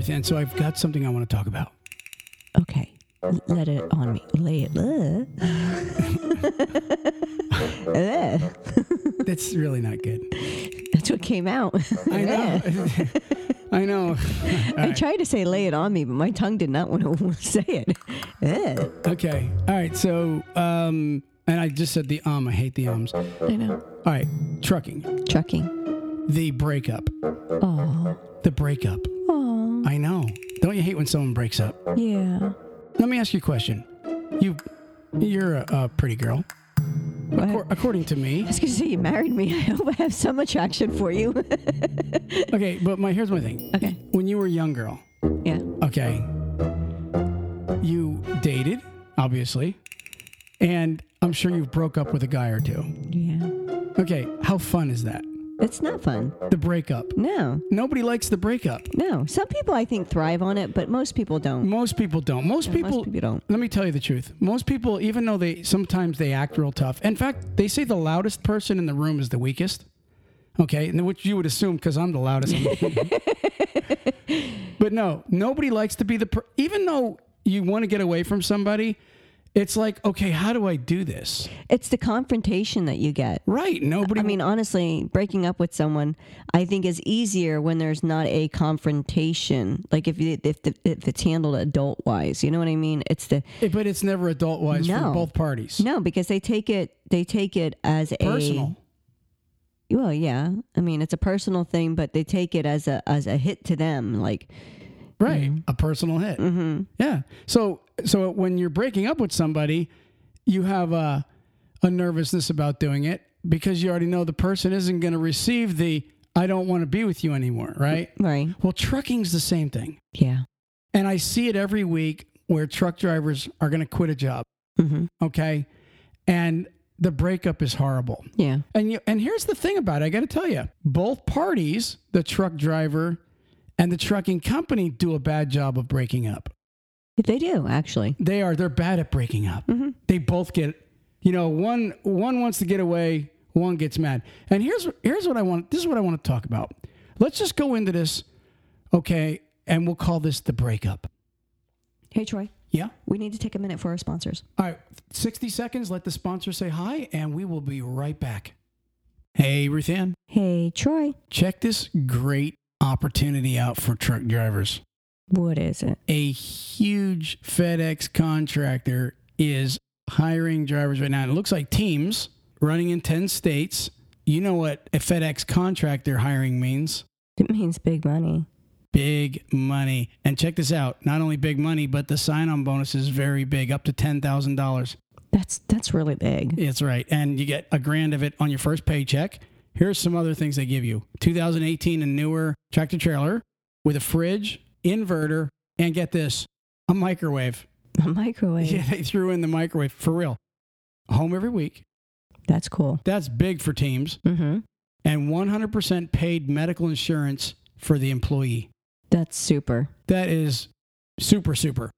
Ruth Ann. So I've got something I want to talk about. Okay. Let it on me. Lay it. That's really not good. That's what came out. I know. I know. I tried to say lay it on me, but my tongue did not want to say it. Okay. All right. So, um, and I just said the um. I hate the ums. All I know. All right. Trucking. Trucking. The breakup. Oh. The breakup. Oh. I know. Don't you hate when someone breaks up? Yeah. Let me ask you a question. You, you're a, a pretty girl, Acor- according to me. I was to say you married me. I hope I have some attraction for you. Okay, but my here's my thing. okay. When you were a young girl, Yeah. okay, you dated, obviously, and I'm sure you broke up with a guy or two. Yeah. Okay, how fun is that? It's not fun. The breakup. No. Nobody likes the breakup. No. Some people I think thrive on it, but most people don't. Most people don't. Most Yeah, people. most people don't. Let me tell you the truth. Most people, even though they sometimes they act real tough. In fact, they say the loudest person in the room is the weakest. Okay, and which you would assume because I'm the loudest. in the room. but no, nobody likes to be the. Per- even though you want to get away from somebody, it's like, okay, how do I do this? It's the confrontation that you get. Right. Nobody. I mean, honestly, breaking up with someone, I think is easier when there's not a confrontation. Like if you, if the, if it's handled adult wise, you know what I mean? It's the eh, but it's never adult wise for both parties. no because they take it they take it as a Personal. a well, yeah. I mean, it's a personal thing, but they take it as a as a hit to them. Like, Right. A personal hit. Yeah. So so when you're breaking up with somebody, you have a a nervousness about doing it because you already know the person isn't going to receive the I don't want to be with you anymore, right? right? Well, trucking's the same thing. Yeah. And I see it every week where truck drivers are going to quit a job, hmm okay? And the breakup is horrible. Yeah. And you, and here's the thing about it. I got to tell you, both parties, the truck driver and the trucking company, do a bad job of breaking up. They do actually. They are. They're bad at breaking up. Mhm. They both get, you know, one one wants to get away, one gets mad. And here's here's what I want. This is what I want to talk about. Let's just go into this, okay? And we'll call this the breakup. Hey, Troy. Yeah. We need to take a minute for our sponsors. All right, 60 seconds. Let the sponsor say hi, and we will be right back. Hey, Ruth Ann, Hey, Troy. check this great opportunity out for truck drivers. What is it? A huge FedEx contractor is hiring drivers right now. It looks like teams running in 10 states. You know what a FedEx contractor hiring means? It means big money. Big money. And check this out not only big money, but the sign on bonus is very big, up to $10,000. That's that's really big. It's right. And you get a grand of it on your first paycheck. Here's some other things they give you 2018 and newer tractor trailer with a fridge, inverter, and get this a microwave. A microwave. Yeah, they threw in the microwave for real. Home every week. That's cool. That's big for teams. Mm-hmm. And 100% paid medical insurance for the employee. That's super. That is super, super.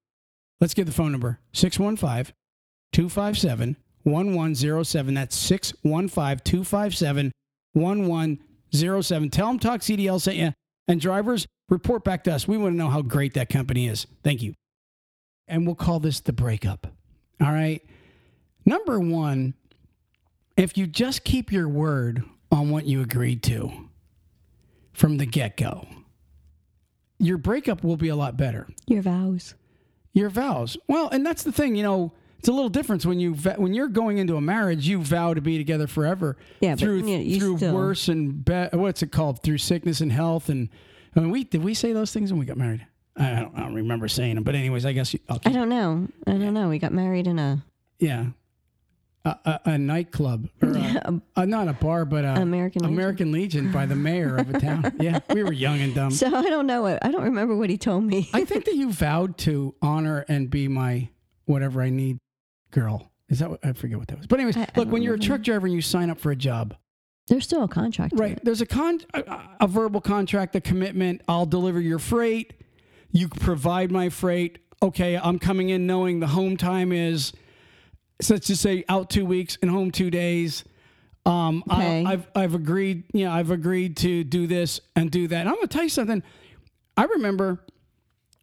Let's get the phone number 615 257 1107. That's 615 257 1107. Tell them Talk CDL sent you. And drivers, report back to us. We want to know how great that company is. Thank you. And we'll call this the breakup. All right. Number one, if you just keep your word on what you agreed to from the get go, your breakup will be a lot better. Your vows. Your vows. Well, and that's the thing, you know, it's a little difference when you when you're going into a marriage, you vow to be together forever. Yeah, but, through you know, through still- worse and be- what's it called? Through sickness and health and I mean, we did we say those things when we got married? I don't, I don't remember saying them, but anyways, I guess you, I don't know. I don't know. We got married in a yeah, a, a, a nightclub or a, a, not a bar, but a American Legion. American Legion by the mayor of a town. Yeah, we were young and dumb. So I don't know what I don't remember what he told me. I think that you vowed to honor and be my whatever I need girl. Is that what I forget what that was? But anyways, I- I look, don't when you're a truck driver and you sign up for a job, There's still a contract. right? There's a con a, a verbal contract, a commitment. I'll deliver your freight. You provide my freight. Okay, I'm coming in knowing the home time is, so let's just say out two weeks and home two days. Um, Okay. I, I've I've agreed. You know, I've agreed to do this and do that. And I'm gonna tell you something. I remember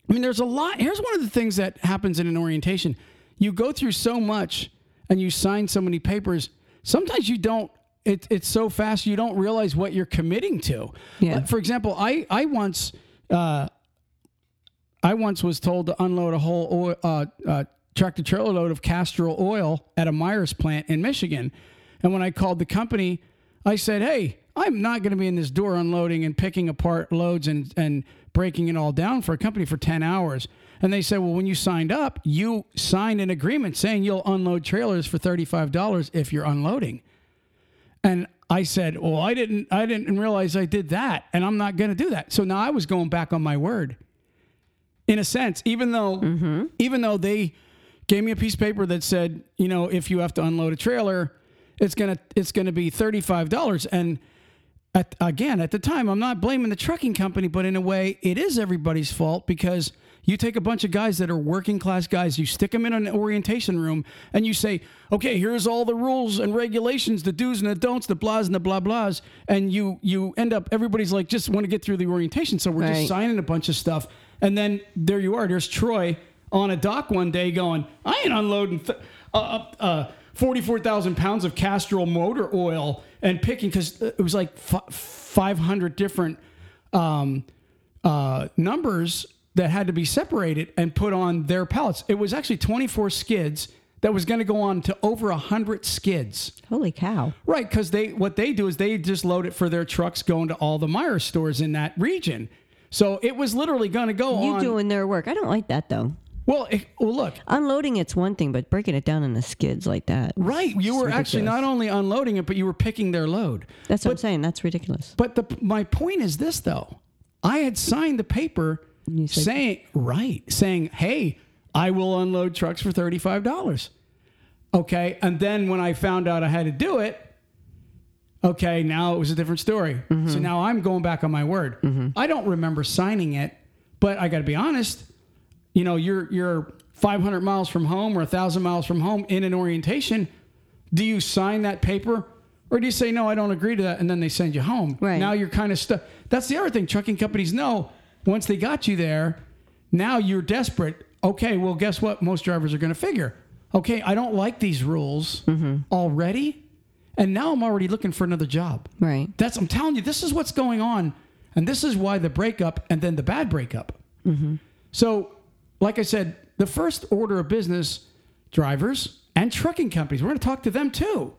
I mean, there's a lot. Here's one of the things that happens in an orientation you go through so much and you sign so many papers. Sometimes you don't. It, it's so fast you don't realize what you're committing to. Yeah. Like, for example, I I once uh, I once was told to unload a whole oil, uh, uh, tractor trailer load of Castrol oil at a Meijer's plant in Michigan, and when I called the company, I said, "Hey, I'm not going to be in this door unloading and picking apart loads and and breaking it all down for a company for 10 hours." And they said, "Well, when you signed up, you signed an agreement saying you'll unload trailers for $35 if you're unloading." And I said, "Well, I didn't I didn't realize I did that, and I'm not going to do that." So now I was going back on my word. In a sense, even though mm-hmm. even though they gave me a piece of paper that said, you know, if you have to unload a trailer, it's going to it's to be $35 and at, again, at the time, I'm not blaming the trucking company, but in a way, it is everybody's fault because you take a bunch of guys that are working class guys, you stick them in an orientation room, and you say, okay, here's all the rules and regulations, the do's and the don'ts, the blahs and the blah blahs, and you you end up everybody's like just want to get through the orientation, so we're Right. just signing a bunch of stuff, and then there you are, there's Troy on a dock one day going, I ain't unloading. Th- uh, uh, 44,000 pounds of Castrol motor oil and picking because it was like f- 500 different um, uh, numbers that had to be separated and put on their pallets. It was actually 24 skids that was going to go on to over 100 skids. Holy cow. Right, because they what they do is they just load it for their trucks going to all the Meijer stores in that region. So it was literally going to go You on. doing their work. I don't like that though. well, it, well, look, Unloading it's one thing, but breaking it down into skids like that. right, you were actually not only unloading it, but you were picking their load. That's what I'm saying. That's ridiculous. But the my point is this though. I had signed the paper You said- saying right, saying, "Hey, I will unload trucks for $35." Okay? And then when I found out I had to do it, okay, now it was a different story. So mm-hmm. now I'm going back on my word. Mm-hmm. I don't remember signing it, but I got to be honest, you know, you're you're 500 miles from home or 1000 miles from home in an orientation, do you sign that paper or do you say no, I don't agree to that and then they send you home? Right. Now you're kind of stuck. That's the other thing trucking companies know. Once they got you there, now you're desperate. Okay, well guess what most drivers are going to figure? Okay, I don't like these rules mm-hmm. already, and now I'm already looking for another job. Right. That's I'm telling you, this is what's going on, and this is why the breakup and then the bad breakup. Mm-hmm. So, like I said, the first order of business, drivers and trucking companies. We're going to talk to them too.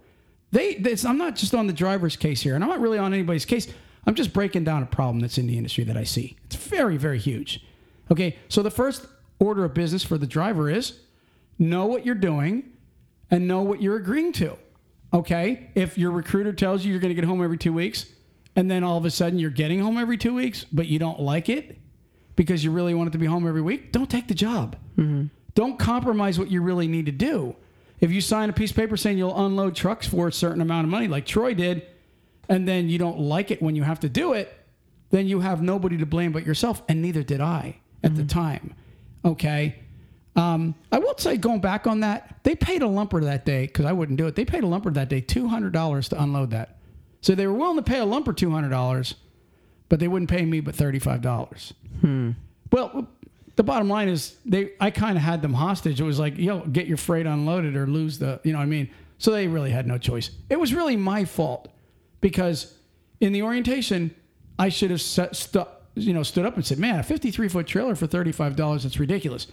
They, this, I'm not just on the driver's case here, and I'm not really on anybody's case. I'm just breaking down a problem that's in the industry that I see. It's very, very huge. Okay, so the first order of business for the driver is know what you're doing and know what you're agreeing to. Okay, if your recruiter tells you you're going to get home every two weeks, and then all of a sudden you're getting home every two weeks, but you don't like it because you really want it to be home every week, don't take the job. Mm-hmm. Don't compromise what you really need to do. If you sign a piece of paper saying you'll unload trucks for a certain amount of money, like Troy did, and then you don't like it when you have to do it, then you have nobody to blame but yourself, and neither did I at the time. Okay. Um, I will say, going back on that, they paid a lumper that day because I wouldn't do it. They paid a lumper that day, two hundred dollars to unload that. So they were willing to pay a lumper two hundred dollars, but they wouldn't pay me but thirty five dollars. Well, the bottom line is they. I kind of had them hostage. It was like, yo, get your freight unloaded or lose the. You know what I mean? So they really had no choice. It was really my fault because in the orientation, I should have set, stu- you know stood up and said, "Man, a 53 foot trailer for 35 dollars. That's ridiculous."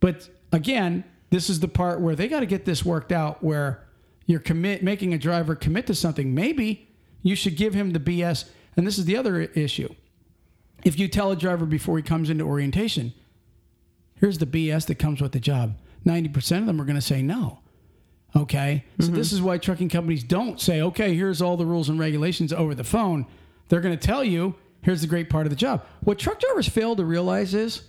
But again, this is the part where they got to get this worked out where you're commit making a driver commit to something. Maybe you should give him the BS. And this is the other issue. If you tell a driver before he comes into orientation, here's the BS that comes with the job. 90% of them are going to say no. Okay. So mm-hmm. this is why trucking companies don't say, okay, here's all the rules and regulations over the phone. They're going to tell you, here's the great part of the job. What truck drivers fail to realize is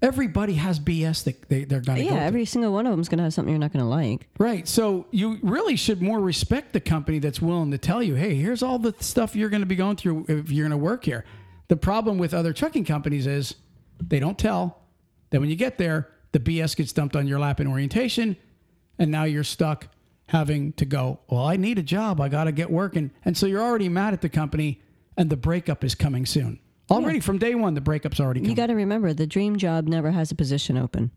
everybody has BS that they, they're going to go Yeah, through. every single one of them's gonna have something you're not gonna like. Right. So you really should more respect the company that's willing to tell you, hey, here's all the stuff you're going to be going through if you're going to work here. The problem with other trucking companies is they don't tell. Then when you get there, the BS gets dumped on your lap in orientation, and now you're stuck having to go, well, I need a job. I got to get working. And so you're already mad at the company, and the breakup is coming soon. Already from day one, the breakup's already You got to remember the dream job never has a position open.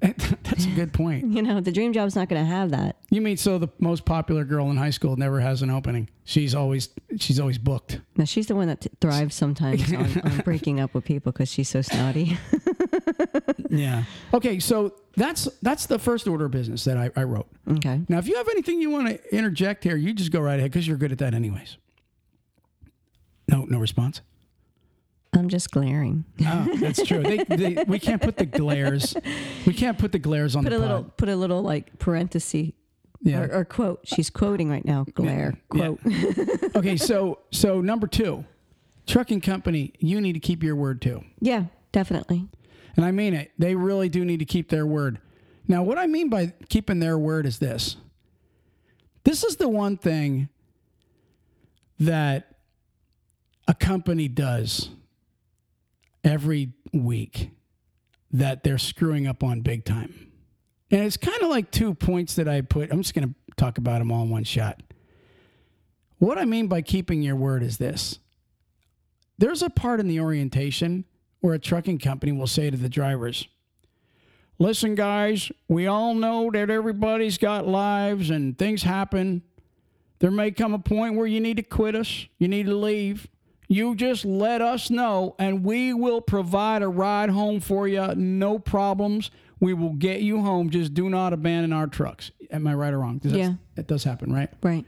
That's a good point. You know, the dream job's not going to have that. You mean so the most popular girl in high school never has an opening? She's always she's always booked. Now, she's the one that t- thrives sometimes on, on breaking up with people because she's so snotty. Yeah. Okay, so that's that's the first order of business that I, I wrote. okay. Now, if you have anything you want to interject here, you just go right ahead because you're good at that, anyways. No, no response. I'm just glaring. Oh, that's true. They, they, we can't put the glares. We can't put the glares on Put the a little, pod. put a little like parenthesis Yeah. or, or quote. She's quoting right now. Glare Yeah. quote. okay, so so number two, trucking company, you need to keep your word too. Yeah, definitely. And I mean it. They really do need to keep their word. Now, what I mean by keeping their word is this. This is the one thing that a company does every week that they're screwing up on big time. And it's kind of like two points that I put. I'm just going to talk about them all in one shot. What I mean by keeping your word is this there's a part in the orientation where a trucking company will say to the drivers, Listen, guys, we all know that everybody's got lives and things happen. There may come a point where you need to quit us, you need to leave. You just let us know, and we will provide a ride home for you. No problems. We will get you home. Just do not abandon our trucks. Am I right or wrong? Yeah. That does happen, right? Right.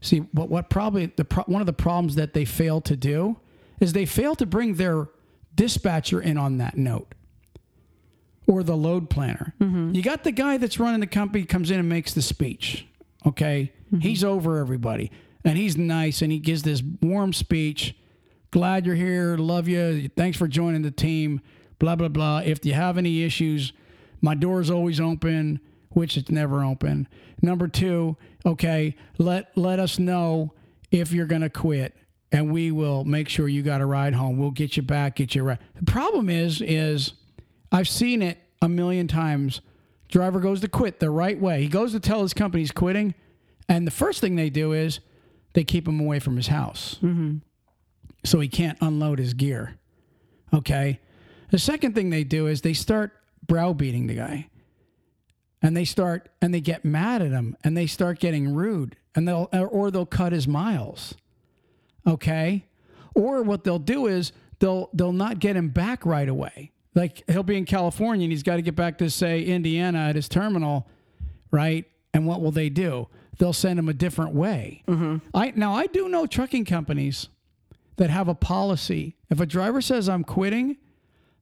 See, but what probably the pro- one of the problems that they fail to do is they fail to bring their dispatcher in on that note or the load planner. Mm-hmm. You got the guy that's running the company comes in and makes the speech. Okay, mm-hmm. he's over everybody and he's nice and he gives this warm speech. Glad you're here. Love you. Thanks for joining the team. Blah blah blah. If you have any issues, my door is always open, which it's never open. Number two, okay, let let us know if you're gonna quit, and we will make sure you got a ride home. We'll get you back, get you right. The problem is, is I've seen it a million times. Driver goes to quit the right way. He goes to tell his company he's quitting, and the first thing they do is they keep him away from his house, mm-hmm. So he can't unload his gear. Okay. The second thing they do is they start browbeating the guy. And they start and they get mad at him and they start getting rude and they'll or they'll cut his miles. Okay? Or what they'll do is they'll they'll not get him back right away. Like he'll be in California and he's got to get back to say Indiana at his terminal, right? And what will they do? They'll send him a different way. Mm-hmm. I now I do know trucking companies that have a policy. If a driver says I'm quitting,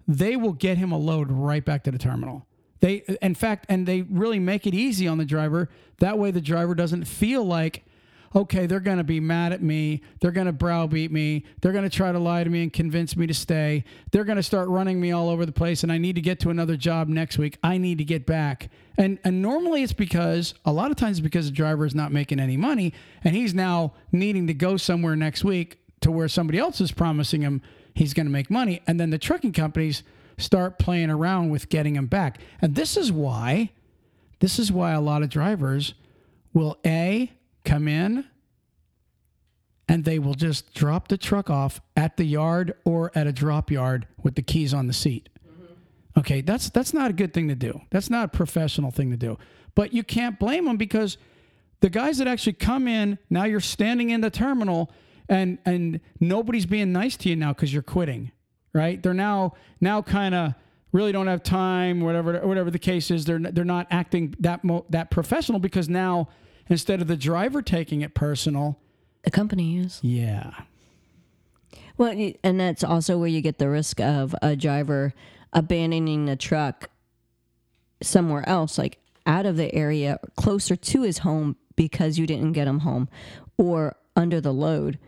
they will get him a load right back to the terminal. They, in fact, and they really make it easy on the driver. That way, the driver doesn't feel like, okay, they're going to be mad at me. They're going to browbeat me. They're going to try to lie to me and convince me to stay. They're going to start running me all over the place, and I need to get to another job next week. I need to get back. And and normally it's because a lot of times because the driver is not making any money, and he's now needing to go somewhere next week to where somebody else is promising him he's going to make money, and then the trucking companies start playing around with getting him back. And this is why, this is why a lot of drivers will a come in and they will just drop the truck off at the yard or at a drop yard with the keys on the seat. Mm-hmm. Okay, that's that's not a good thing to do. That's not a professional thing to do. But you can't blame them because the guys that actually come in, now you're standing in the terminal and and nobody's being nice to you now cuz you're quitting, right? They're now now kind of really don't have time whatever whatever the case is. They're they're not acting that mo- that professional because now instead of the driver taking it personal, The company is. yeah. Well, and that's also where you get the risk of a driver abandoning the truck somewhere else, like out of the area, closer to his home because you didn't get him home or under the load.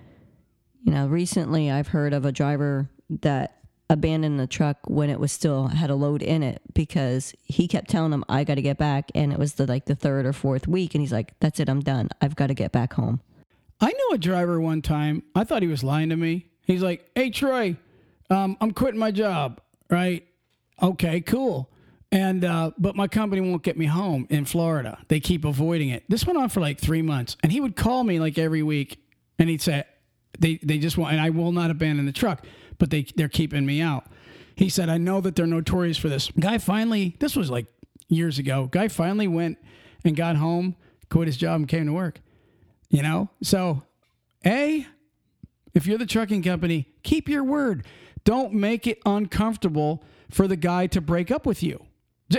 You know, recently I've heard of a driver that abandoned the truck when it was still had a load in it because he kept telling them I got to get back and it was the like the third or fourth week and he's like that's it I'm done I've got to get back home. I knew a driver one time. I thought he was lying to me. He's like, "Hey Troy, um, I'm quitting my job." Right? Okay, cool. And uh, but my company won't get me home in Florida. They keep avoiding it. This went on for like three months, and he would call me like every week, and he'd say, "They they just want," and I will not abandon the truck. but they they're keeping me out. He said, I know that they're notorious for this. Guy finally, this was like years ago. Guy finally went and got home, quit his job, and came to work. You know, so a if you're the trucking company, keep your word. Don't make it uncomfortable for the guy to break up with you.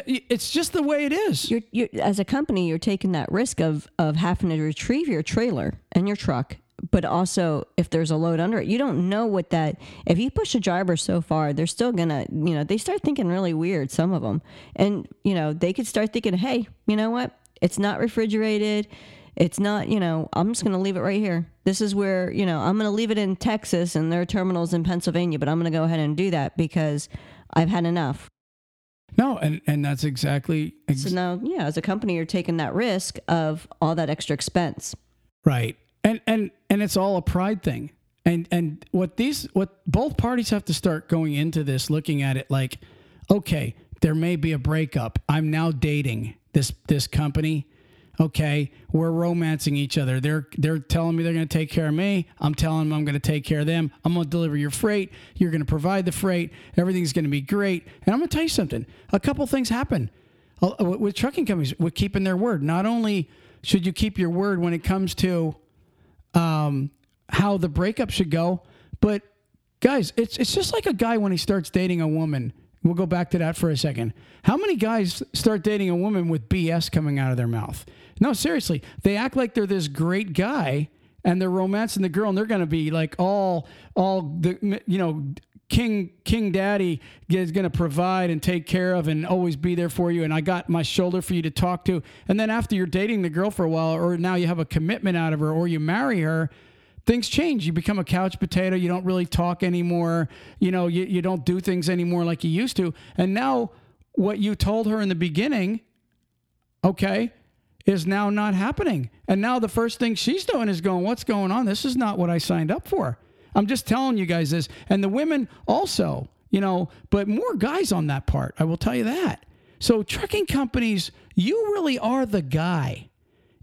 It's just the way it is. You're, you're, as a company, you're taking that risk of of having to retrieve your trailer and your truck, but also if there's a load under it, you don't know what that. If you push a driver so far, they're still gonna, you know, they start thinking really weird. Some of them, and you know, they could start thinking, hey, you know what? It's not refrigerated. It's not, you know, I'm just going to leave it right here. This is where, you know, I'm going to leave it in Texas and there are terminals in Pennsylvania, but I'm going to go ahead and do that because I've had enough. No, and and that's exactly. Ex- so now, yeah, as a company, you're taking that risk of all that extra expense. Right, and and and it's all a pride thing. And and what these what both parties have to start going into this, looking at it like, okay, there may be a breakup. I'm now dating this this company okay, we're romancing each other. They're they're telling me they're going to take care of me. I'm telling them I'm going to take care of them. I'm going to deliver your freight. You're going to provide the freight. Everything's going to be great. And I'm going to tell you something. A couple things happen with trucking companies with keeping their word. Not only should you keep your word when it comes to um, how the breakup should go, but guys, it's it's just like a guy when he starts dating a woman We'll go back to that for a second. How many guys start dating a woman with BS coming out of their mouth? No, seriously. They act like they're this great guy and they're romancing the girl and they're going to be like all all the you know king king daddy is going to provide and take care of and always be there for you and i got my shoulder for you to talk to and then after you're dating the girl for a while or now you have a commitment out of her or you marry her things change. You become a couch potato. You don't really talk anymore. You know, you, you don't do things anymore like you used to. And now, what you told her in the beginning, okay, is now not happening. And now the first thing she's doing is going, What's going on? This is not what I signed up for. I'm just telling you guys this. And the women also, you know, but more guys on that part. I will tell you that. So, trucking companies, you really are the guy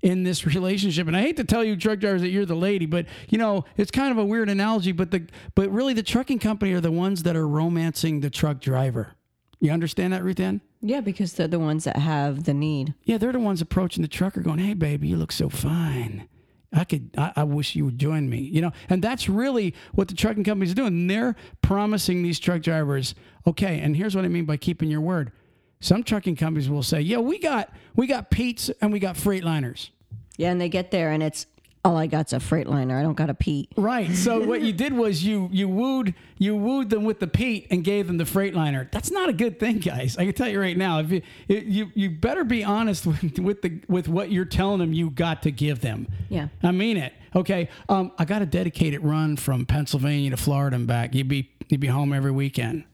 in this relationship. And I hate to tell you truck drivers that you're the lady, but you know, it's kind of a weird analogy, but the but really the trucking company are the ones that are romancing the truck driver. You understand that, Ruth Ann? Yeah, because they're the ones that have the need. Yeah, they're the ones approaching the trucker going, Hey baby, you look so fine. I could I, I wish you would join me. You know, and that's really what the trucking companies doing. They're promising these truck drivers, okay, and here's what I mean by keeping your word some trucking companies will say, "Yeah, we got we got Pete's and we got Freightliners." Yeah, and they get there and it's all I got's a Freightliner. I don't got a Pete. Right. So what you did was you you wooed you wooed them with the Pete and gave them the Freightliner. That's not a good thing, guys. I can tell you right now. If you you you better be honest with, with the with what you're telling them you got to give them. Yeah. I mean it. Okay. Um, I got a dedicated run from Pennsylvania to Florida and back. You'd be you'd be home every weekend.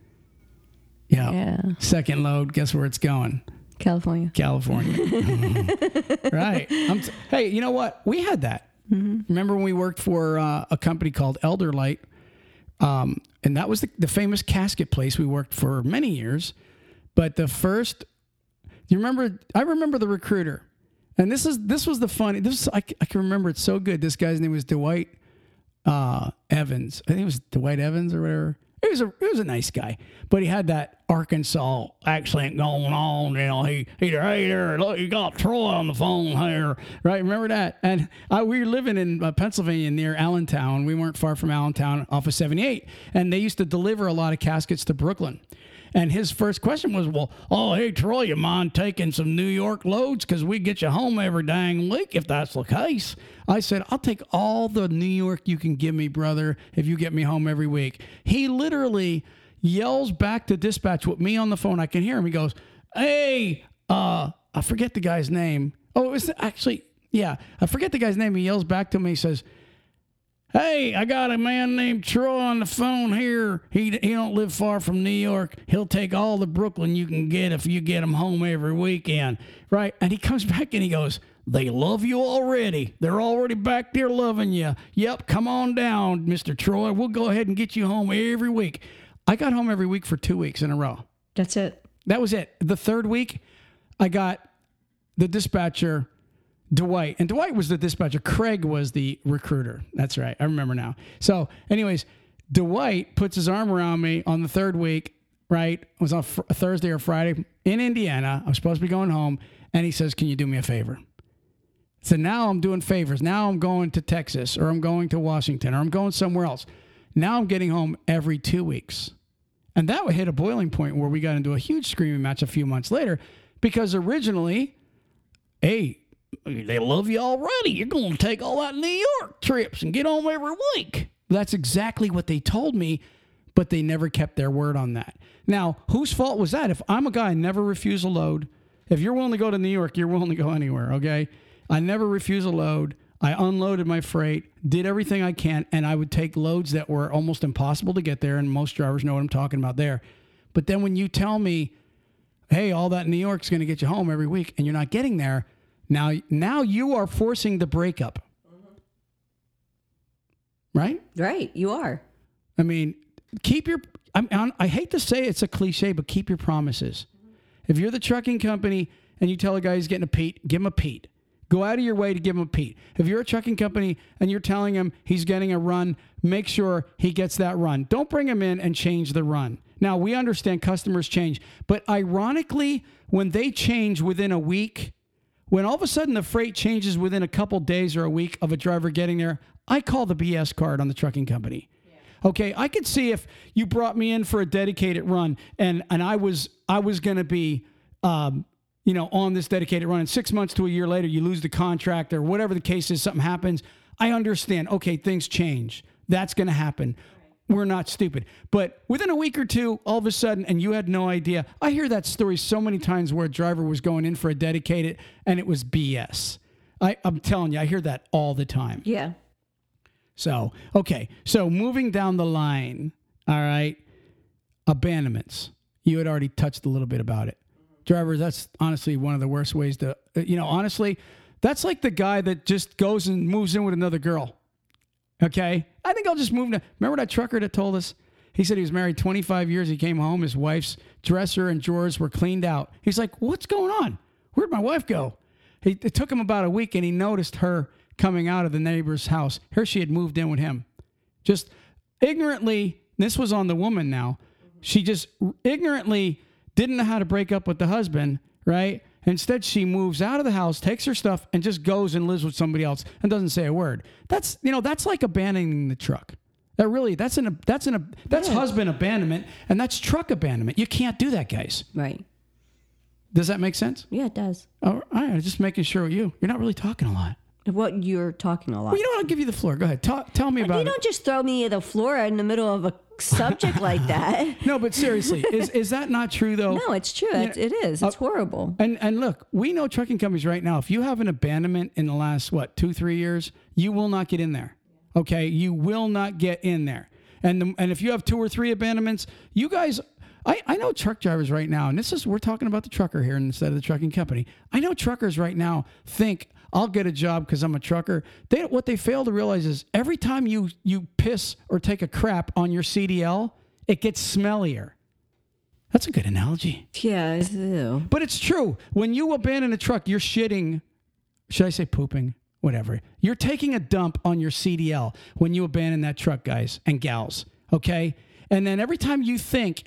Yeah. yeah. Second load. Guess where it's going? California. California. right. T- hey, you know what? We had that. Mm-hmm. Remember when we worked for uh, a company called Elderlight? Um, and that was the, the famous casket place we worked for many years. But the first, you remember? I remember the recruiter, and this is this was the funny. This I, I can remember it so good. This guy's name was Dwight uh, Evans. I think it was Dwight Evans or whatever. He was a he was a nice guy, but he had that Arkansas accent going on. You know, he he hey there, look, you got Troy on the phone here, right? Remember that? And I, we were living in uh, Pennsylvania near Allentown. We weren't far from Allentown, off of 78, and they used to deliver a lot of caskets to Brooklyn. And his first question was, Well, oh, hey, Troy, you mind taking some New York loads? Because we get you home every dang week if that's the case. I said, I'll take all the New York you can give me, brother, if you get me home every week. He literally yells back to dispatch with me on the phone. I can hear him. He goes, Hey, uh, I forget the guy's name. Oh, it was actually, yeah, I forget the guy's name. He yells back to me. He says, Hey, I got a man named Troy on the phone here. He he don't live far from New York. He'll take all the Brooklyn you can get if you get him home every weekend, right? And he comes back and he goes, "They love you already. They're already back there loving you. Yep, come on down, Mister Troy. We'll go ahead and get you home every week." I got home every week for two weeks in a row. That's it. That was it. The third week, I got the dispatcher Dwight, and Dwight was the dispatcher. Craig was the recruiter. That's right. I remember now. So, anyways, Dwight puts his arm around me on the third week, right? It was on fr- Thursday or Friday in Indiana. I was supposed to be going home. And he says, Can you do me a favor? So now I'm doing favors. Now I'm going to Texas or I'm going to Washington or I'm going somewhere else. Now I'm getting home every two weeks. And that would hit a boiling point where we got into a huge screaming match a few months later because originally, hey, they love you already. You're going to take all that New York trips and get home every week. That's exactly what they told me, but they never kept their word on that. Now, whose fault was that? If I'm a guy, I never refuse a load. If you're willing to go to New York, you're willing to go anywhere, okay? I never refuse a load. I unloaded my freight, did everything I can, and I would take loads that were almost impossible to get there, and most drivers know what I'm talking about there. But then when you tell me, hey, all that New York's going to get you home every week, and you're not getting there, now now you are forcing the breakup. Mm-hmm. Right? Right, you are. I mean, keep your. I'm, I'm, I hate to say it's a cliche, but keep your promises. Mm-hmm. If you're the trucking company and you tell a guy he's getting a Pete, give him a Pete. Go out of your way to give him a Pete. If you're a trucking company and you're telling him he's getting a run, make sure he gets that run. Don't bring him in and change the run. Now, we understand customers change, but ironically, when they change within a week, when all of a sudden the freight changes within a couple days or a week of a driver getting there, I call the BS card on the trucking company. Okay, I could see if you brought me in for a dedicated run and and I was I was going to be um, you know on this dedicated run and 6 months to a year later you lose the contract or whatever the case is something happens, I understand. Okay, things change. That's going to happen. We're not stupid. But within a week or two, all of a sudden, and you had no idea. I hear that story so many times where a driver was going in for a dedicated and it was BS. I, I'm telling you, I hear that all the time. Yeah. So, okay. So, moving down the line, all right, abandonments. You had already touched a little bit about it. Drivers, that's honestly one of the worst ways to, you know, honestly, that's like the guy that just goes and moves in with another girl. Okay. I think I'll just move to, remember that trucker that told us? He said he was married 25 years. He came home. His wife's dresser and drawers were cleaned out. He's like, What's going on? Where'd my wife go? He, it took him about a week and he noticed her coming out of the neighbor's house. Here she had moved in with him. Just ignorantly, this was on the woman now. She just ignorantly didn't know how to break up with the husband, right? Instead, she moves out of the house, takes her stuff, and just goes and lives with somebody else and doesn't say a word. That's you know that's like abandoning the truck. That really that's an that's an that's Yeah. husband abandonment and that's truck abandonment. You can't do that, guys. Right. Does that make sense? Yeah, it does. Oh, all right, just making sure with you. You're not really talking a lot. What you're talking a lot. Well, you know what? I'll give you the floor. Go ahead. Ta- tell me about it. you don't just throw me the floor in the middle of a subject like that. No, but seriously, is is that not true though? No, it's true. It's, it is. It's uh, horrible. And and look, we know trucking companies right now. If you have an abandonment in the last what two three years, you will not get in there. Okay, you will not get in there. And the, and if you have two or three abandonments, you guys. I, I know truck drivers right now, and this is we're talking about the trucker here instead of the trucking company. I know truckers right now think I'll get a job because I'm a trucker. They what they fail to realize is every time you you piss or take a crap on your CDL, it gets smellier. That's a good analogy. Yeah, it's, ew. But it's true. When you abandon a truck, you're shitting. Should I say pooping? Whatever. You're taking a dump on your CDL when you abandon that truck, guys and gals. Okay. And then every time you think,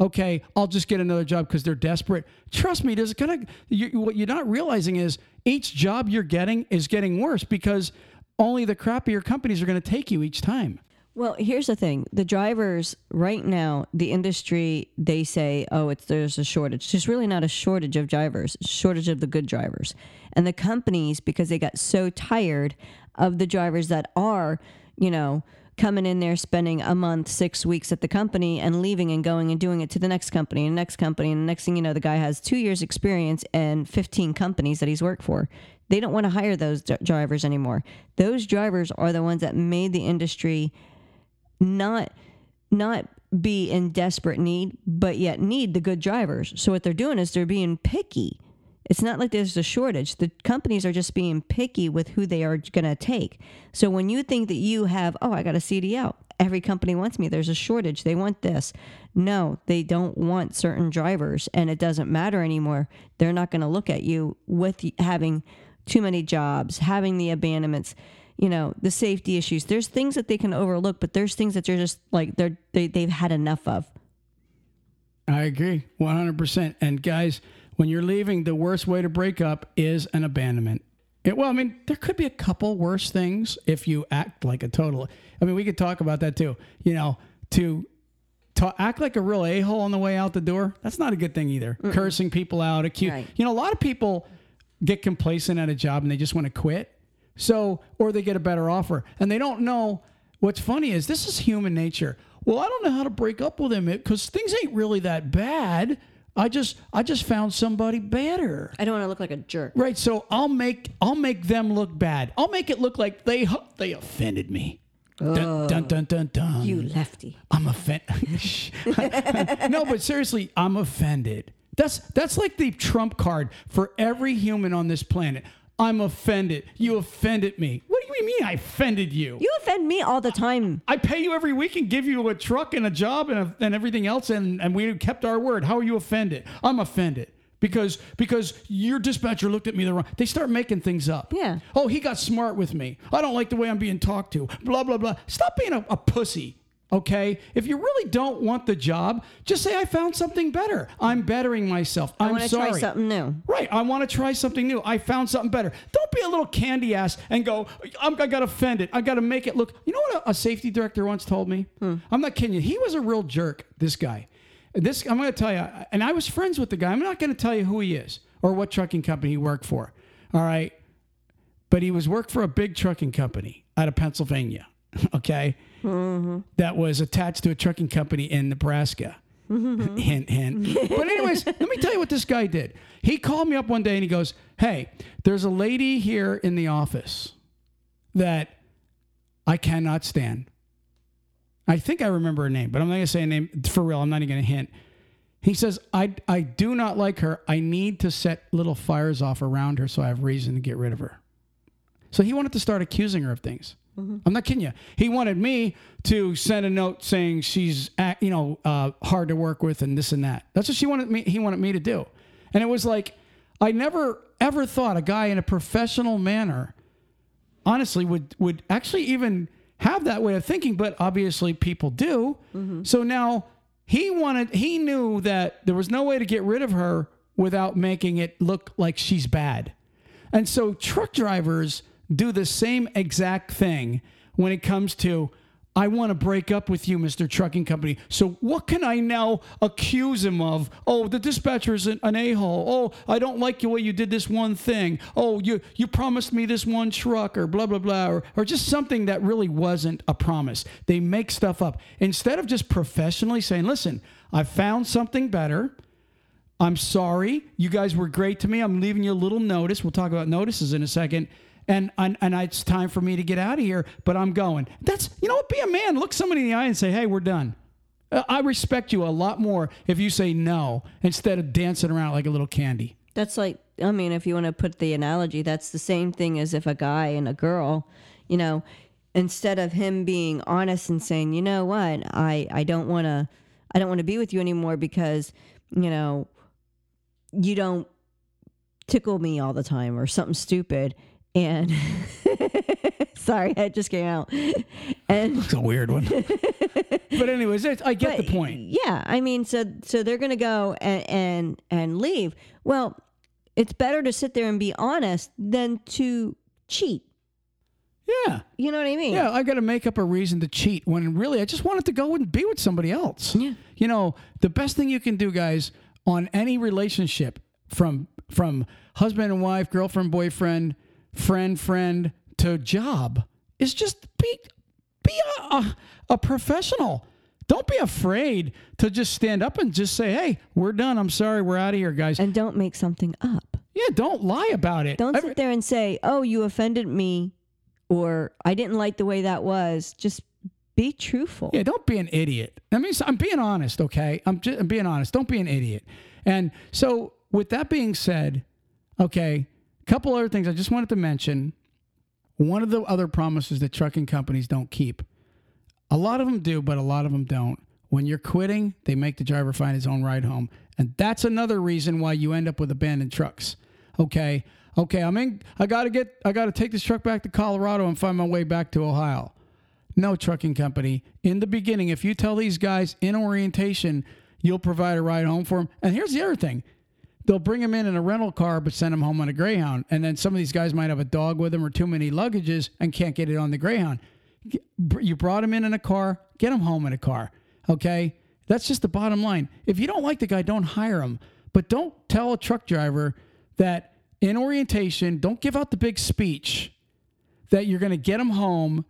okay, I'll just get another job because they're desperate. Trust me, there's kind of you, what you're not realizing is each job you're getting is getting worse because only the crappier companies are going to take you each time. Well, here's the thing: the drivers right now, the industry, they say, "Oh, it's there's a shortage." There's really not a shortage of drivers; shortage of the good drivers. And the companies, because they got so tired of the drivers that are, you know, coming in there, spending a month, six weeks at the company, and leaving and going and doing it to the next company and next company, and the next thing you know, the guy has two years experience and 15 companies that he's worked for. They don't want to hire those dri- drivers anymore. Those drivers are the ones that made the industry not not be in desperate need, but yet need the good drivers. So what they're doing is they're being picky. It's not like there's a shortage. The companies are just being picky with who they are going to take. So when you think that you have, oh, I got a CDL, every company wants me. There's a shortage. They want this. No, they don't want certain drivers, and it doesn't matter anymore. They're not going to look at you with having too many jobs, having the abandonments you know, the safety issues. There's things that they can overlook, but there's things that they're just like they're they, they've had enough of. I agree 100%. And guys, when you're leaving, the worst way to break up is an abandonment. It, well, I mean, there could be a couple worse things if you act like a total. I mean, we could talk about that too. You know, to act like a real a hole on the way out the door, that's not a good thing either. Cursing people out, accuse. Right. You know, a lot of people get complacent at a job and they just want to quit. So, or they get a better offer and they don't know. What's funny is this is human nature. Well, I don't know how to break up with him because things ain't really that bad. I just, I just found somebody better. I don't want to look like a jerk. Right. So I'll make, I'll make them look bad. I'll make it look like they, they offended me. Dun, dun, oh. dun, dun, dun. You lefty. I'm offended. no, but seriously, I'm offended. That's that's like the trump card for every human on this planet. I'm offended. You offended me. What do you mean I offended you? You offend me all the time. I pay you every week and give you a truck and a job and, a, and everything else, and, and we kept our word. How are you offended? I'm offended because because your dispatcher looked at me the wrong. They start making things up. Yeah. Oh, he got smart with me. I don't like the way I'm being talked to. Blah blah blah. Stop being a, a pussy. Okay, if you really don't want the job, just say I found something better. I'm bettering myself. I'm I want to sorry. try something new. Right. I want to try something new. I found something better. Don't be a little candy ass and go, I'm, I got offended. I got to make it look. You know what a, a safety director once told me? Hmm. I'm not kidding you. He was a real jerk, this guy. This, I'm going to tell you, and I was friends with the guy. I'm not going to tell you who he is or what trucking company he worked for. All right. But he was worked for a big trucking company out of Pennsylvania. Okay. That was attached to a trucking company in Nebraska. Mm-hmm. hint, hint. But anyways, let me tell you what this guy did. He called me up one day and he goes, "Hey, there's a lady here in the office that I cannot stand. I think I remember her name, but I'm not gonna say a name for real. I'm not even gonna hint." He says, "I I do not like her. I need to set little fires off around her so I have reason to get rid of her." So he wanted to start accusing her of things. I'm not kidding you. He wanted me to send a note saying she's, act- you know, uh, hard to work with and this and that. That's what she wanted me. He wanted me to do, and it was like I never ever thought a guy in a professional manner, honestly, would would actually even have that way of thinking. But obviously, people do. So now he wanted. He knew that there was no way to get rid of her without making it look like she's bad. And so truck drivers do the same exact thing when it comes to, I want to break up with you, Mr. Trucking Company. So what can I now accuse him of? Oh, the dispatcher is an, an a-hole. Oh, I don't like the way you did this one thing. Oh, you you promised me this one truck or blah blah blah or, or just something that really wasn't a promise. They make stuff up. Instead of just professionally saying, listen, I found something better. I'm sorry. You guys were great to me. I'm leaving you a little notice. We'll talk about notices in a second. And, and, and it's time for me to get out of here, but I'm going. That's, you know what? Be a man. Look somebody in the eye and say, hey, we're done. Uh, I respect you a lot more if you say no instead of dancing around like a little candy. That's like, I mean, if you want to put the analogy, that's the same thing as if a guy and a girl, you know, instead of him being honest and saying, you know what, I, I don't want to, I don't want to be with you anymore because, you know, you don't tickle me all the time or something stupid. And sorry, it just came out. And It's a weird one. but anyways, it's, I get but, the point. Yeah, I mean, so so they're gonna go and and and leave. Well, it's better to sit there and be honest than to cheat. Yeah. You know what I mean? Yeah, I got to make up a reason to cheat when really I just wanted to go and be with somebody else. Yeah. You know, the best thing you can do, guys, on any relationship from from husband and wife, girlfriend, boyfriend, friend, friend to job is just be be a, a, a professional. Don't be afraid to just stand up and just say, "Hey, we're done. I'm sorry. We're out of here, guys." And don't make something up. yeah, don't lie about it. Don't sit there and say, "Oh, you offended me," or "I didn't like the way that was." Just be truthful. Yeah, don't be an idiot. I mean, I'm being honest, okay? I'm just I'm being honest. Don't be an idiot. And so, with that being said, okay, a couple other things I just wanted to mention. One of the other promises that trucking companies don't keep, a lot of them do, but a lot of them don't. When you're quitting, they make the driver find his own ride home. And that's another reason why you end up with abandoned trucks. Okay. Okay, I'm in. I got to get. I got to take this truck back to Colorado and find my way back to Ohio. No trucking company in the beginning. If you tell these guys in orientation, you'll provide a ride home for them. And here's the other thing: they'll bring him in in a rental car, but send him home on a Greyhound. And then some of these guys might have a dog with them or too many luggages and can't get it on the Greyhound. You brought him in in a car. Get him home in a car. Okay, that's just the bottom line. If you don't like the guy, don't hire him. But don't tell a truck driver that in orientation, don't give out the big speech that you're going to get him home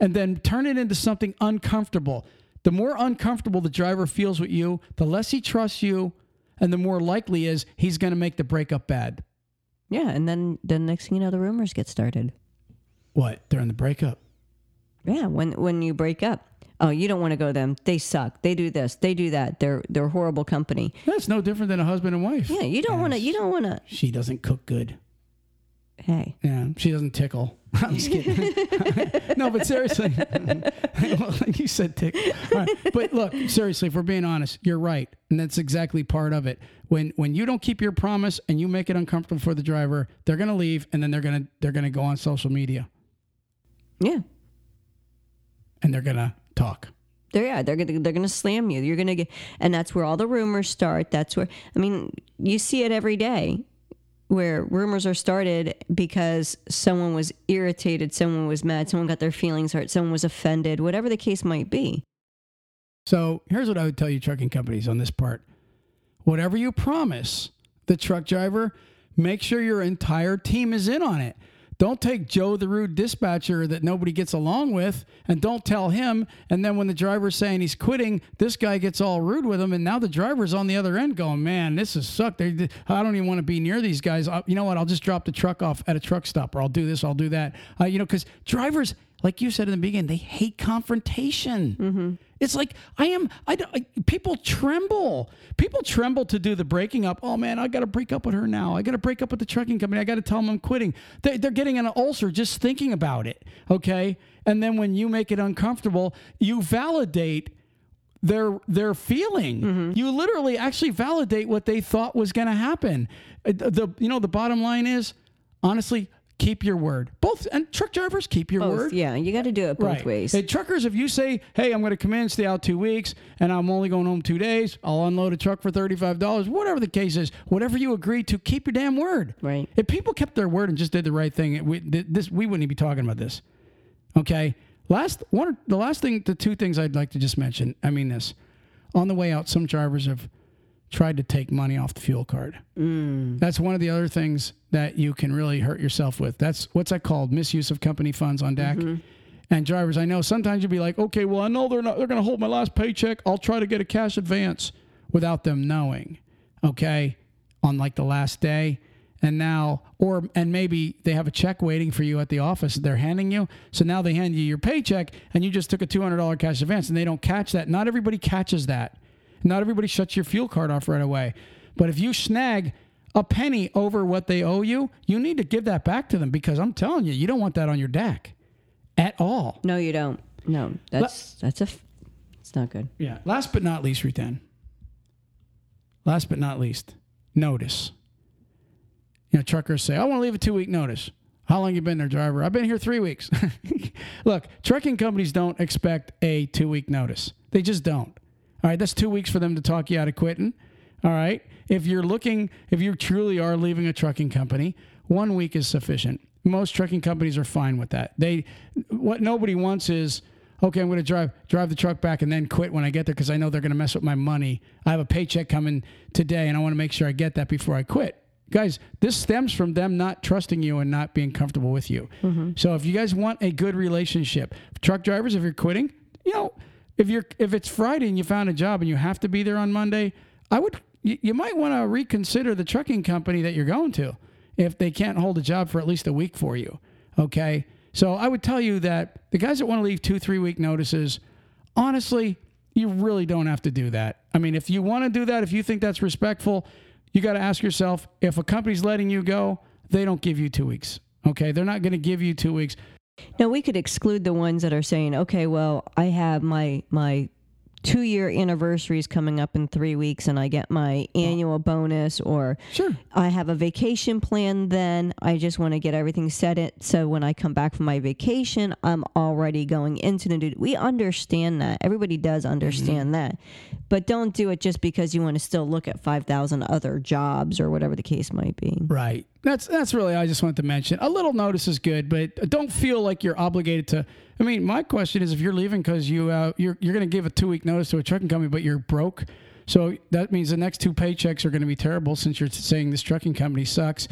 and then turn it into something uncomfortable. The more uncomfortable the driver feels with you, the less he trusts you, and the more likely is he's going to make the breakup bad. Yeah, and then the next thing you know, the rumors get started. What during the breakup? Yeah, when when you break up, oh, you don't want to go to them. They suck. They do this. They do that. They're they're horrible company. That's no different than a husband and wife. Yeah, you don't want to. You don't want to. She doesn't cook good. Hey, Yeah, she doesn't tickle. I'm just kidding. no, but seriously, well, you said tickle. Right. But look, seriously, if we're being honest, you're right, and that's exactly part of it. When when you don't keep your promise and you make it uncomfortable for the driver, they're gonna leave, and then they're gonna they're gonna go on social media yeah, and they're gonna talk. they're yeah they're gonna they're gonna slam you. You're gonna get, and that's where all the rumors start. That's where I mean you see it every day, where rumors are started because someone was irritated, someone was mad, someone got their feelings hurt, someone was offended, whatever the case might be. So here's what I would tell you, trucking companies, on this part. Whatever you promise the truck driver, make sure your entire team is in on it. Don't take Joe, the rude dispatcher that nobody gets along with, and don't tell him. And then when the driver's saying he's quitting, this guy gets all rude with him. And now the driver's on the other end going, man, this is. They- I don't even want to be near these guys. Uh, You know what? I'll just drop the truck off at a truck stop, or I'll do this, I'll do that. Uh, you know, because drivers, like you said in the beginning, they hate confrontation. It's like I am. I, I people tremble. People tremble to do the breaking up. Oh man, I got to break up with her now. I got to break up with the trucking company. I got to tell them I'm quitting. They, they're getting an ulcer just thinking about it. Okay, and then when you make it uncomfortable, you validate their their feeling. You literally actually validate what they thought was going to happen. Uh, The you know the bottom line is honestly keep your word. Both and truck drivers keep your Both, word. yeah, you got to do it both Right. ways. Hey, truckers, if you say, "Hey, I'm going to come in, stay out two weeks, and I'm only going home two days," I'll unload a truck for thirty-five dollars. Whatever the case is, whatever you agree to, keep your damn word. Right. If people kept their word and just did the right thing, it- we, this we wouldn't be talking about this. Okay. Last one, the last thing, the two things I'd like to just mention. I mean this. On the way out, some drivers have tried to take money off the fuel card. Mm. That's one of the other things that you can really hurt yourself with. That's what's that called? Misuse of company funds on DAC. Mm-hmm. And drivers, I know sometimes you'll be like, okay, well, I know they're not they're gonna hold my last paycheck. I'll try to get a cash advance without them knowing. Okay. On like the last day. And now or and maybe they have a check waiting for you at the office they're handing you. So now they hand you your paycheck and you just took a two hundred dollar cash advance and they don't catch that. Not everybody catches that. Not everybody shuts your fuel card off right away. But if you snag a penny over what they owe you, you need to give that back to them because I'm telling you, you don't want that on your DAC at all. no, you don't. No, that's that's a. f- It's not good. Yeah. Last but not least, Ruth Ann. Last but not least, notice. You know, truckers say, I want to leave a two week notice. How long you been there, driver? I've been here three weeks. Look, trucking companies don't expect a two week notice. They just don't. All right, that's two weeks for them to talk you out of quitting. All right. If you're looking, if you truly are leaving a trucking company, one week is sufficient. Most trucking companies are fine with that. They, what nobody wants is, okay, I'm going to drive drive the truck back and then quit when I get there because I know they're going to mess with my money. I have a paycheck coming today, and I want to make sure I get that before I quit. Guys, this stems from them not trusting you and not being comfortable with you. Mm-hmm. So if you guys want a good relationship, truck drivers, if you're quitting, you know, if you're if it's Friday and you found a job and you have to be there on Monday, I would you, you might want to reconsider the trucking company that you're going to if they can't hold a job for at least a week for you. Okay? So I would tell you that the guys that want to leave 2-3 week notices, honestly, you really don't have to do that. I mean, if you want to do that, if you think that's respectful, you got to ask yourself if a company's letting you go, they don't give you 2 weeks. Okay? They're not going to give you 2 weeks. No, we could exclude the ones that are saying, okay, well, I have my my two year anniversary is coming up in three weeks and I get my annual bonus or Sure. I have a vacation plan then. I just want to get everything set it so when I come back from my vacation, I'm already going into the new. We understand that. Everybody does understand mm-hmm. that. But don't do it just because you want to still look at 5,000 other jobs or whatever the case might be. Right. That's that's really I just wanted to mention. A little notice is good, but don't feel like you're obligated to. I mean, my question is if you're leaving because you uh, you're you're going to give a two week notice to a trucking company, but you're broke, so that means the next two paychecks are going to be terrible since you're saying this trucking company sucks,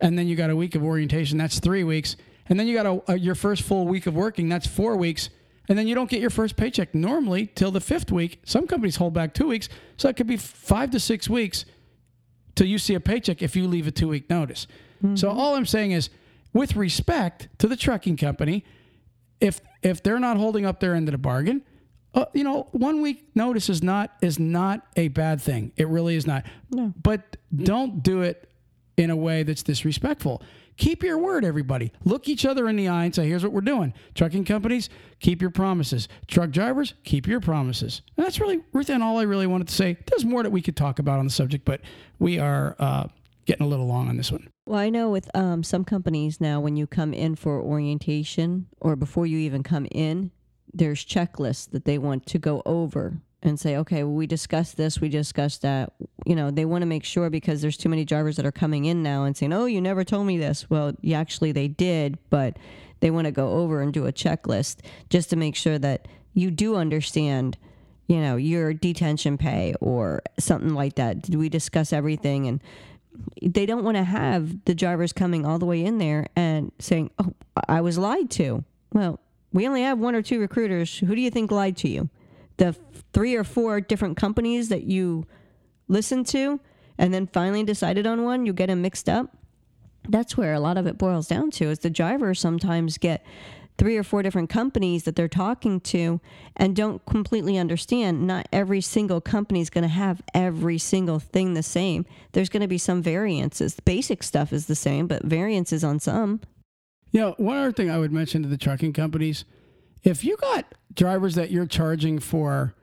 and then you got a week of orientation, that's three weeks, and then you got a, a your first full week of working, that's four weeks. And then you don't get your first paycheck normally till the fifth week. Some companies hold back two weeks, so it could be five to six weeks till you see a paycheck if you leave a two week notice. So all I'm saying is, with respect to the trucking company, if if they're not holding up their end of the bargain, uh, you know, one week notice is not is not a bad thing. It really is not. No. But don't do it in a way that's disrespectful. Keep your word, everybody. Look each other in the eye and say, here's what we're doing. Trucking companies, keep your promises. Truck drivers, keep your promises. And that's really, Ruth all I really wanted to say. There's more that we could talk about on the subject, but we are uh, getting a little long on this one. Well, I know with um, some companies now, when you come in for orientation or before you even come in, there's checklists that they want to go over and say, okay, well, we discussed this, we discussed that. You know, they want to make sure because there's too many drivers that are coming in now and saying, oh, you never told me this. Well, yeah, actually, they did, but they want to go over and do a checklist just to make sure that you do understand you know your detention pay or something like that did we discuss everything and they don't want to have the drivers coming all the way in there and saying, "Oh, I was lied to." Well, we only have one or two recruiters. Who do you think lied to you? The three or four different companies that you listened to and then finally decided on one, you get them mixed up. That's where a lot of it boils down to is the drivers sometimes get three or four different companies that they're talking to and don't completely understand. Not every single company is going to have every single thing the same. There's going to be some variances. Basic stuff is the same but variances on some. Know, one other thing I would mention to the trucking companies if you got drivers that you're charging for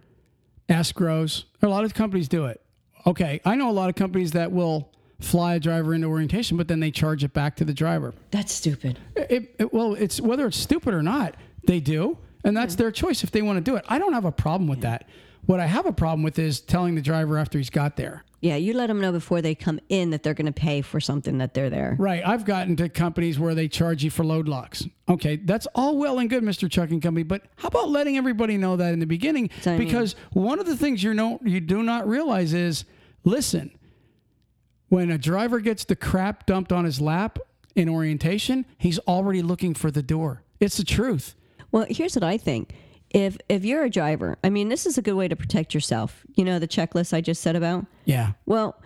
escrows, a lot of companies do it. Okay, I know a lot of companies that will fly a driver into orientation, but then they charge it back to the driver. that's stupid It, it, well, it's whether it's stupid or not, they do, and that's their choice if they want to do it. I don't have a problem with that. What I have a problem with is telling the driver after he's got there. Yeah you let them know before they come in that they're going to pay for something that they're there Right. I've gotten to companies where they charge you for load locks. Okay, that's all well and good, Mr. Trucking Company, but how about letting everybody know that in the beginning? I mean. Because one of the things you know you do not realize is, listen, when a driver gets the crap dumped on his lap in orientation, he's already looking for the door. It's the truth. Well, here's what I think. If if you're a driver, I mean, this is a good way to protect yourself. You know the checklist I just said about. Yeah. Well,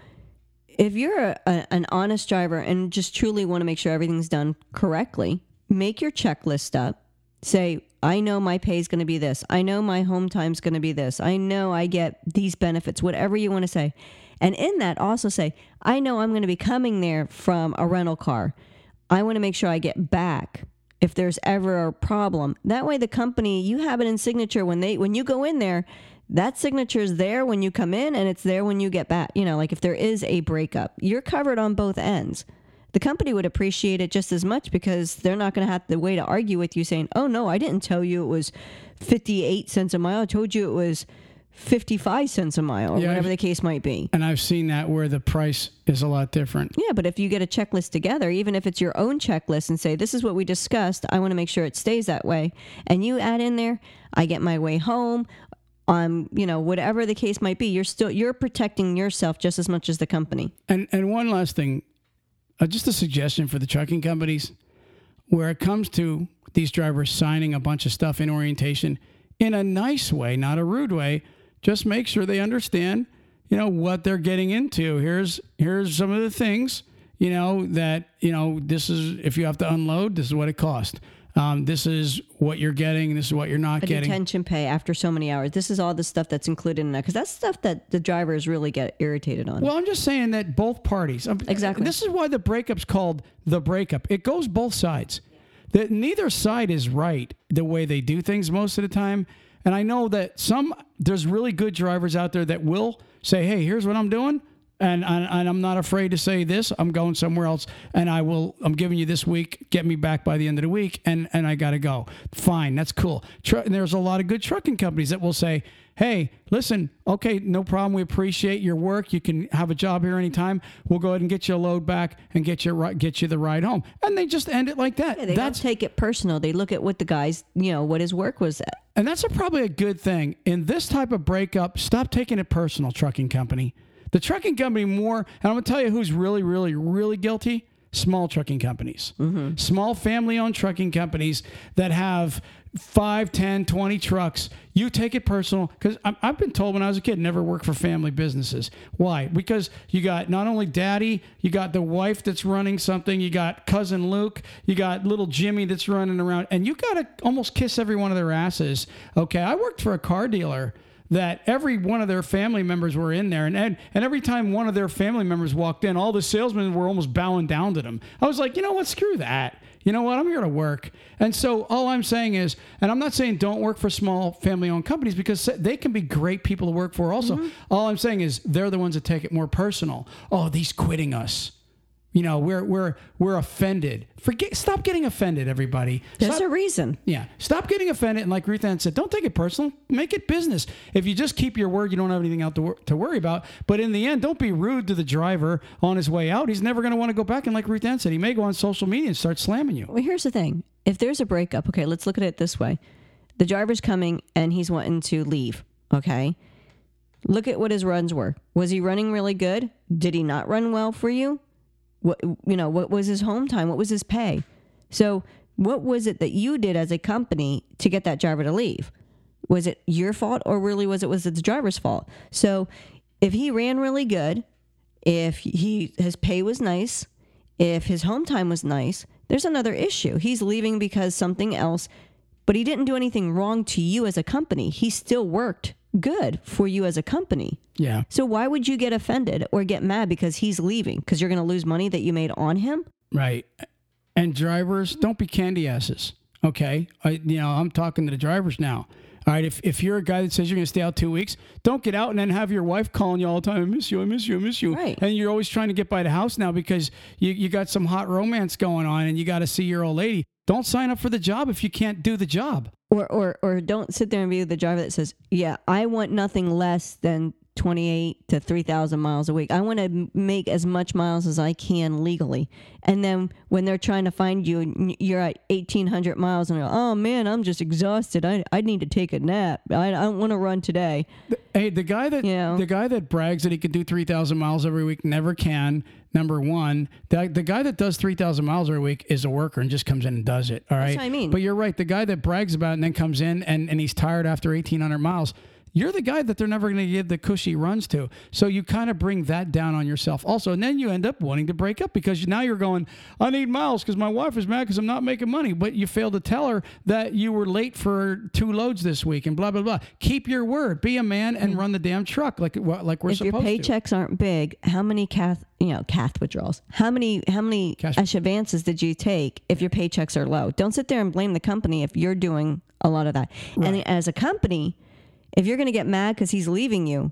if you're a, a, an honest driver and just truly want to make sure everything's done correctly, make your checklist up. Say, I know my pay is going to be this. I know my home time's going to be this. I know I get these benefits, whatever you want to say. And in that, also say, I know I'm going to be coming there from a rental car. I want to make sure I get back if there's ever a problem. That way the company, you have it in signature when they when you go in there, that signature is there when you come in and it's there when you get back. You know, like if there is a breakup, you're covered on both ends. The company would appreciate it just as much because they're not going to have the way to argue with you saying, "Oh no, I didn't tell you it was 58 cents a mile. I told you it was 55 cents a mile or Yeah, whatever I've- the case might be." And I've seen that where the price is a lot different. Yeah, but if you get a checklist together, even if it's your own checklist and say, this is what we discussed, I want to make sure it stays that way. And you add in there, I get my way home, um, you know, whatever the case might be, you're still, you're protecting yourself just as much as the company. And and one last thing, uh, just a suggestion for the trucking companies, where it comes to these drivers signing a bunch of stuff in orientation in a nice way, not a rude way. Just make sure they understand, you know, what they're getting into. Here's here's some of the things, you know, that you know this is if you have to unload, this is what it costs. Um, this is what you're getting. This is what you're not A getting. detention pay after so many hours. This is all the stuff that's included in that because that's stuff that the drivers really get irritated on. Well, I'm just saying that both parties. um, Exactly. This is why the breakup's called the breakup. It goes both sides. That neither side is right the way they do things most of the time. And I know that some there's really good drivers out there that will say, "Hey, here's what I'm doing." And, and, and I'm not afraid to say this. I'm going somewhere else, and I will. I'm giving you this week. Get me back by the end of the week, and and I got to go. Fine, that's cool. Tru- and there's a lot of good trucking companies that will say, "Hey, listen, okay, no problem. We appreciate your work. You can have a job here anytime. We'll go ahead and get you a load back and get you get you the ride home." And they just end it like that. They that's don't take it personal. They look at what the guy's, you know, what his work was. At. And that's a, probably a good thing. In this type of breakup, stop taking it personal, trucking company. The trucking company more, and I'm going to tell you who's really, really, really guilty small trucking companies, mm-hmm. small family owned trucking companies that have 5, 10, 20 trucks. You take it personal because I've been told when I was a kid, never work for family businesses. Why? Because you got not only daddy, you got the wife that's running something, you got cousin Luke, you got little Jimmy that's running around, and you got to almost kiss every one of their asses. Okay. I worked for a car dealer that every one of their family members were in there. And, and, and every time one of their family members walked in, all the salesmen were almost bowing down to them. I was like, you know what? Screw that. You know what? I'm here to work. And so all I'm saying is, and I'm not saying don't work for small family owned companies because they can be great people to work for also. Mm-hmm. All I'm saying is they're the ones that take it more personal. Oh, these quitting us. You know, we're we're we're offended. Forget stop getting offended, everybody. There's Stop- a reason. yeah. Stop getting offended. And like Ruth Ann said, don't take it personal. Make it business. If you just keep your word, you don't have anything out to, to worry about. But in the end, don't be rude to the driver on his way out. He's never going to want to go back. And like Ruth Ann said, he may go on social media and start slamming you. Well, here's the thing. If there's a breakup, okay, let's look at it this way. The driver's coming and he's wanting to leave, okay? Look at what his runs were. Was he running really good? Did he not run well for you? What you know, what was his home time? What was his pay? So, what was it that you did as a company to get that driver to leave? Was it your fault or really was it was it the driver's fault? So, if he ran really good, if he his pay was nice, if his home time was nice, there's another issue. He's leaving because something else, but he didn't do anything wrong to you as a company. He still worked good for you as a company. Yeah. So why would you get offended or get mad because he's leaving? Because you're going to lose money that you made on him? Right. And drivers, don't be candy asses. Okay. I, you know, I'm talking to the drivers now. All right. If, if you're a guy that says you're going to stay out two weeks, don't get out and then have your wife calling you all the time. I miss you. I miss you. I miss you. Right. And you're always trying to get by the house now because you, you got some hot romance going on and you got to see your old lady. Don't sign up for the job if you can't do the job. Or, or, or don't sit there and be the driver that says, yeah, I want nothing less than 28 to 3,000 miles a week. I want to make as much miles as I can legally. And then when they're trying to find you, and you're at 1,800 miles and oh man, I'm just exhausted. I, I need to take a nap. I, I don't want to run today. Hey, the guy that Yeah. the guy that brags that he can do three thousand miles every week never can. Number one, the, the guy that does three thousand miles every week is a worker and just comes in and does it. All right, what I mean. But you're right. The guy that brags about it and then comes in and, and he's tired after eighteen hundred miles. You're the guy that they're never going to give the cushy runs to. So you kind of bring that down on yourself also. And then you end up wanting to break up because now you're going, I need miles because my wife is mad because I'm not making money. But you failed to tell her that you were late for two loads this week and blah, blah, blah. Keep your word. Be a man and mm. run the damn truck like, like we're if supposed to. If your paychecks aren't big, how many cath you know cath withdrawals? How many how many Cash- cash advances did you take if your paychecks are low? Don't sit there and blame the company if you're doing a lot of that. And as a company, if you're going to get mad because he's leaving you,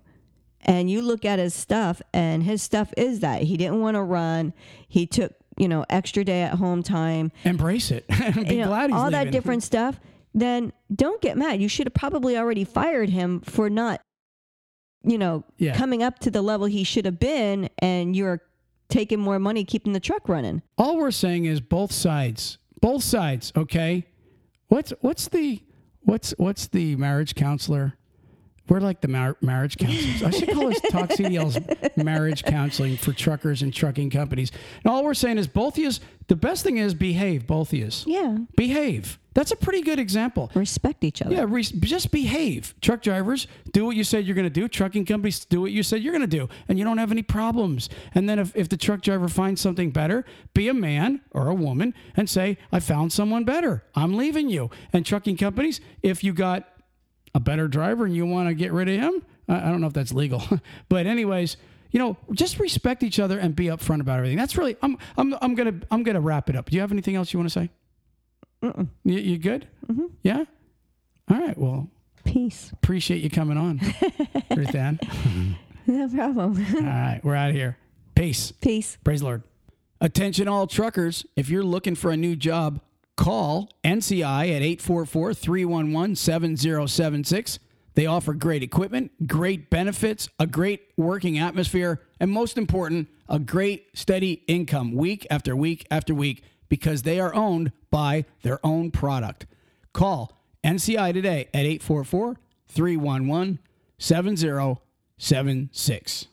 and you look at his stuff, and his stuff is that he didn't want to run, he took you know extra day at home time, Embrace it. Be you know, glad he's all that different stuff, then don't get mad. You should have probably already fired him for not, you know, Yeah. coming up to the level he should have been, and you're taking more money keeping the truck running. All we're saying is both sides. Both sides, okay? What's what's the what's what's the marriage counselor? We're like the mar- marriage counselors. I should call us Talk CDL's marriage counseling for truckers and trucking companies. And all we're saying is both of you. The best thing is behave. Both of you. Yeah, Behave. That's a pretty good example. respect each other. Yeah, re- just behave. Truck drivers, do what you said you're going to do. Trucking companies, do what you said you're going to do. And you don't have any problems. And then if, if the truck driver finds something better, be a man or a woman and say, I found someone better. I'm leaving you. And trucking companies, if you got a better driver and you want to get rid of him, I, I don't know if that's legal. but, anyways, you know, just respect each other and be upfront about everything. That's really, I'm, I'm, I'm going to, I'm to wrap it up. Do you have anything else you want to say? You, you good? Mm-hmm. Yeah? All right. Well, Peace. Appreciate you coming on, Ruth Ann. No problem. All right, we're out of here. Peace. Peace. Praise the Lord. Attention, all truckers. If you're looking for a new job, call NCI at 844 311 7076. They offer great equipment, great benefits, a great working atmosphere, and most important, a great steady income week after week after week because they are owned by their own product. Call NCI today at 844 311 7076.